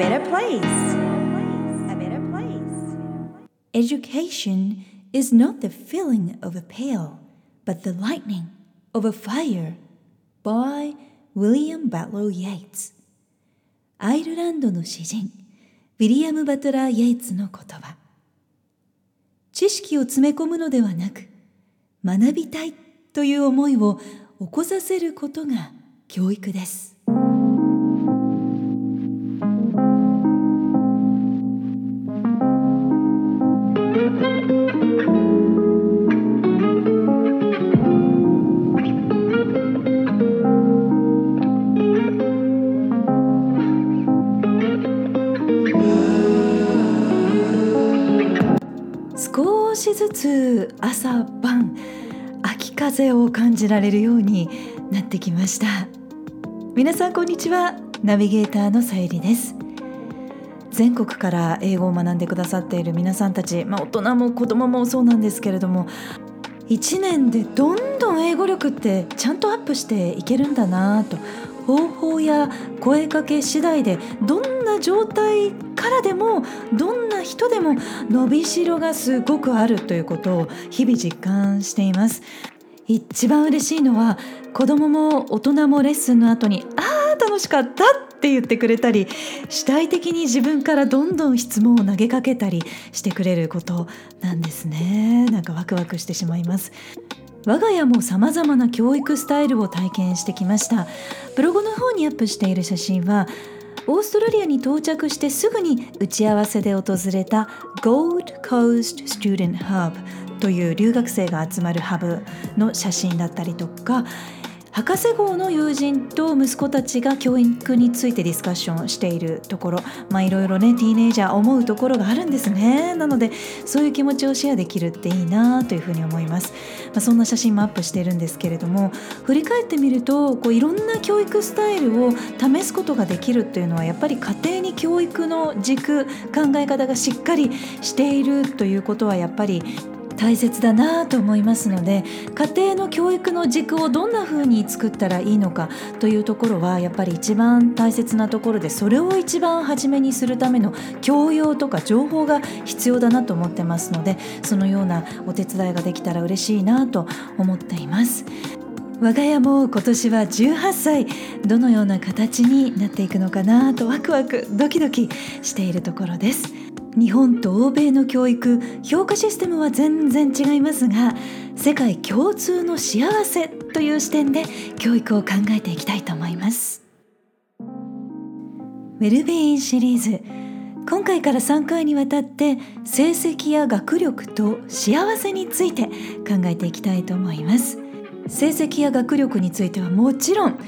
better place. A better place. Education is not the filling of a pail, but the lightning of a fire. by William Butler Yeats アイルランドの詩人ウィリアム・バトラー・イェイツの言葉知識を詰め込むのではなく学びたいという思いを起こさせることが教育です風を感じられるようになってきました。皆さんこんにちは。ナビゲーターのさゆりです。全国から英語を学んでくださっている皆さんたち、まあ、大人も子供もそうなんですけれども1年でどんどん英語力ってちゃんとアップしていけるんだなと。方法や声かけ次第でどんな状態からでもどんな人でも伸びしろがすごくあるということを日々実感しています。一番嬉しいのは子供も大人もレッスンの後に「あー楽しかった!」って言ってくれたり主体的に自分からどんどん質問を投げかけたりしてくれることなんですね。なんかワクワクしてしまいます。我が家も様々な教育スタイルを体験してきました。ブログの方にアップしている写真はオーストラリアに到着してすぐに打ち合わせで訪れた Gold Coast Student Hub という留学生が集まるハブの写真だったりとか博士号の友人と息子たちが教育についてディスカッションしているところまあいろいろねティーネイジャー思うところがあるんですね。なのでそういう気持ちをシェアできるっていいなというふうに思います、まあ、そんな写真もアップしているんですけれども振り返ってみるとこういろんな教育スタイルを試すことができるっていうのはやっぱり家庭に教育の軸考え方がしっかりしているということはやっぱり大切だなと思いますので家庭の教育の軸をどんな風に作ったらいいのかというところはやっぱり一番大切なところでそれを一番初めにするための教養とか情報が必要だなと思ってますのでそのようなお手伝いができたら嬉しいなと思っています。我が家も今年は18歳どのような形になっていくのかなとワクワクドキドキしているところです日本と欧米の教育評価システムは全然違いますが世界共通の幸せという視点で教育を考えていきたいと思います。ウェルビーインシリーズ。今回から3回にわたって成績や学力と幸せについて考えていきたいと思います。成績や学力についてはもちろん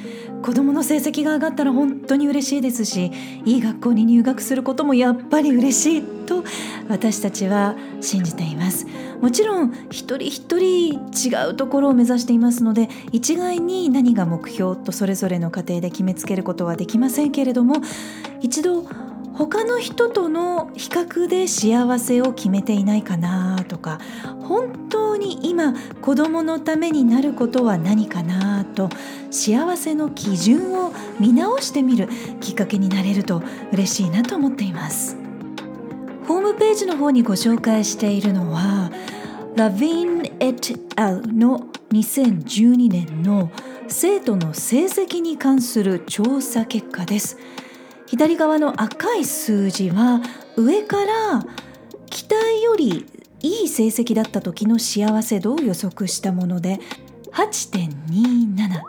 子どもの成績が上がったら本当に嬉しいですしいい学校に入学することもやっぱり嬉しいと私たちは信じています。もちろん一人一人違うところを目指していますので一概に何が目標とそれぞれの家庭で決めつけることはできませんけれども一度他の人との比較で幸せを決めていないかなとか本当に今子どものためになることは何かなと幸せの基準を見直してみるきっかけになれると嬉しいなと思っています。ホームページの方にご紹介しているのはラヴィン・エッアルの2012年の生徒の成績に関する調査結果です。左側の赤い数字は上から期待よりいい成績だった時の幸せ度を予測したもので8.27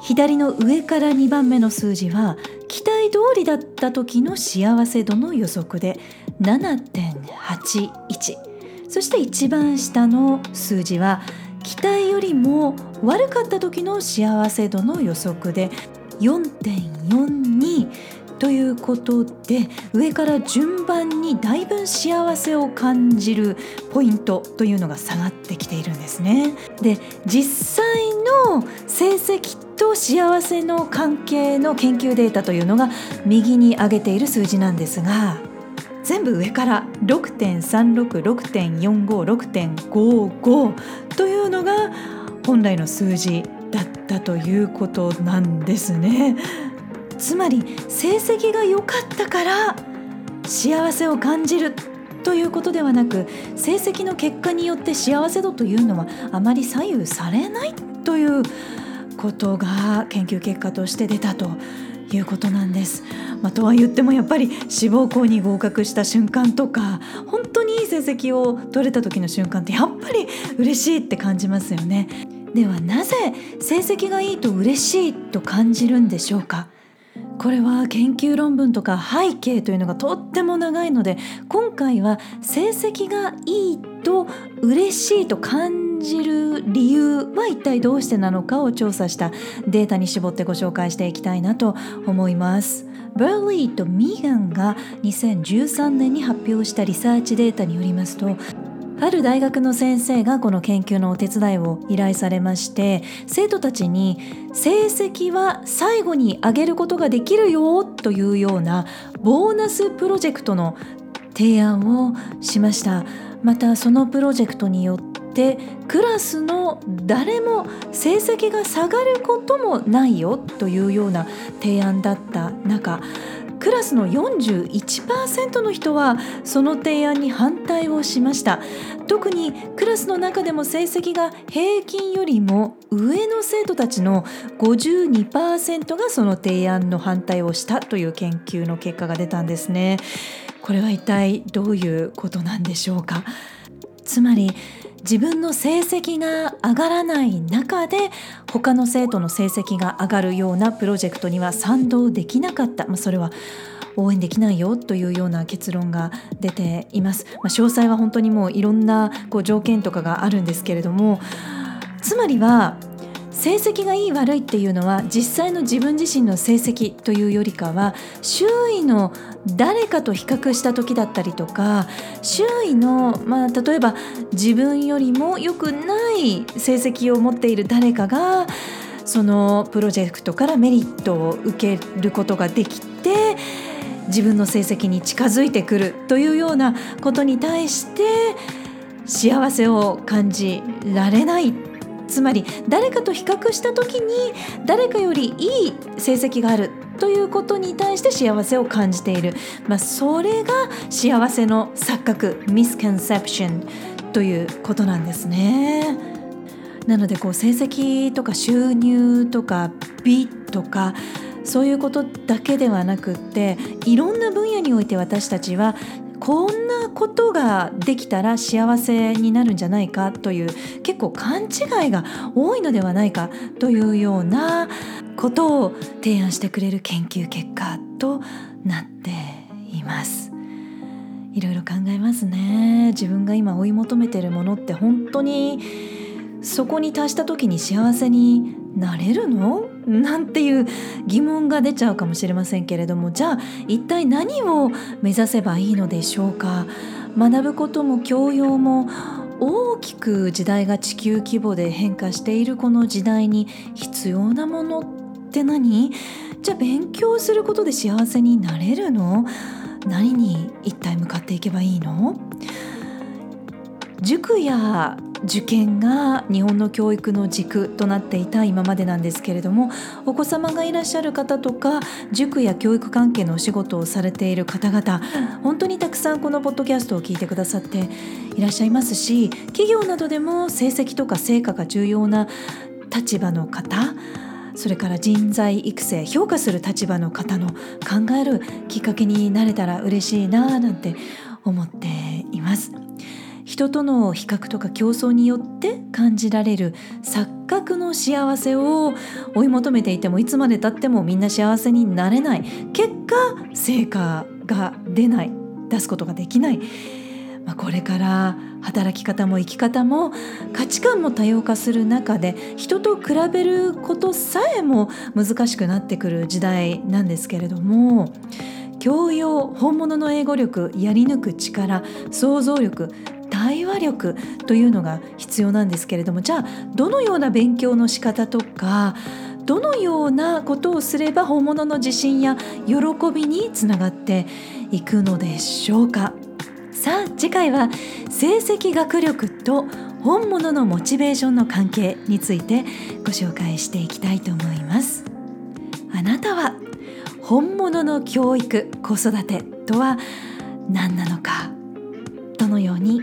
左の上から2番目の数字は期待通りだった時の幸せ度の予測で7.81そして一番下の数字は期待よりも悪かった時の幸せ度の予測で4.42ということで上から順番にだいぶ幸せを感じるポイントというのが下がってきているんですね。で実際の成績と幸せの関係の研究データというのが右に挙げている数字なんですが全部上から6.366.45.6.55というのが本来の数字だったということなんですね。つまり成績が良かったから幸せを感じるということではなく成績の結果によって幸せ度というのはあまり左右されないということが研究結果として出たということなんです。まあ、とは言ってもやっぱり志望校に合格した瞬間とか本当にいい成績を取れた時の瞬間ってやっぱり嬉しいって感じますよね。ではなぜ成績がいいと嬉しいと感じるんでしょうか？これは研究論文とか背景というのがとっても長いので今回は成績がいいと嬉しいと感じる理由は一体どうしてなのかを調査したデータに絞ってご紹介していきたいなと思います。バーリーとミーガンが2013年に発表したリサーチデータによりますとある大学の先生がこの研究のお手伝いを依頼されまして生徒たちに成績は最後に上げることができるよというようなボーナスプロジェクトの提案をしました。またそのプロジェクトによってクラスの誰も成績が下がることもないよというような提案だった中クラスの41%の人はその提案に反対をしました。特にクラスの中でも成績が平均よりも上の生徒たちの52%がその提案の反対をしたという研究の結果が出たんですね。これは一体どういうことなんでしょうか？つまり自分の成績が上がらない中で他の生徒の成績が上がるようなプロジェクトには賛同できなかった、まあ、それは応援できないよというような結論が出ています。まあ、詳細は本当にもういろんなこう条件とかがあるんですけれどもつまりは成績がいい悪いっていうのは実際の自分自身の成績というよりかは周囲の誰かと比較した時だったりとか周囲の、まあ、例えば自分よりも良くない成績を持っている誰かがそのプロジェクトからメリットを受けることができて自分の成績に近づいてくるというようなことに対して幸せを感じられない。つまり誰かと比較した時に誰かよりいい成績があるということに対して幸せを感じている、まあ、それが幸せの錯覚ミスコンセプションということなんですね。なのでこう成績とか収入とか美とかそういうことだけではなくっていろんな分野において私たちはこんなことができたら幸せになるんじゃないかという結構勘違いが多いのではないかというようなことを提案してくれる研究結果となっています。いろいろ考えますね自分が今追い求めてるものって本当にそこに達した時に幸せになれるの？なんていう疑問が出ちゃうかもしれませんけれどもじゃあ一体何を目指せばいいのでしょうか。学ぶことも教養も大きく時代が地球規模で変化しているこの時代に必要なものって何？じゃあ勉強することで幸せになれるの？何に一体向かっていけばいいの？塾や受験が日本の教育の軸となっていた今までなんですけれどもお子様がいらっしゃる方とか塾や教育関係のお仕事をされている方々本当にたくさんこのポッドキャストを聞いてくださっていらっしゃいますし企業などでも成績とか成果が重要な立場の方それから人材育成評価する立場の方の考えるきっかけになれたら嬉しいななんて思っています。人との比較とか競争によって感じられる錯覚の幸せを追い求めていてもいつまでたってもみんな幸せになれない。結果成果が出ない。出すことができない、まあ、これから働き方も生き方も価値観も多様化する中で人と比べることさえも難しくなってくる時代なんですけれども教養本物の英語力やり抜く力想像力対話力というのが必要なんですけれどもじゃあどのような勉強の仕方とかどのようなことをすれば本物の自信や喜びにつながっていくのでしょうか？さあ次回は成績学力と本物のモチベーションの関係についてご紹介していきたいと思います。あなたは本物の教育子育てとは何なのか？どのように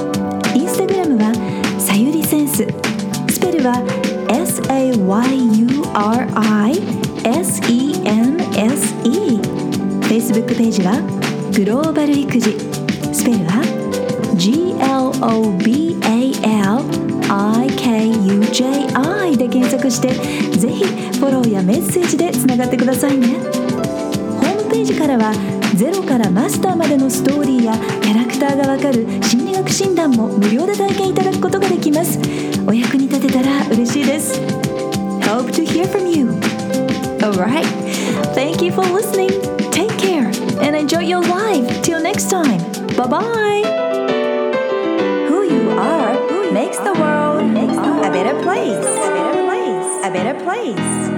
スペルは SAYURISENSE Facebook ページはグローバル育児。スペルは GLOBALIKUJI で検索してぜひフォローやメッセージでつながってくださいね。ホームページからはゼロからマスターまでのストーリーやキャラクターがわかる心理学診断も無料で体験いただくことができます。お役に立てたら嬉しいです Hope to hear from you Alright Thank you for listening Take care and enjoy your life Till next time Bye bye Who you are makes the world a better place A better place A better place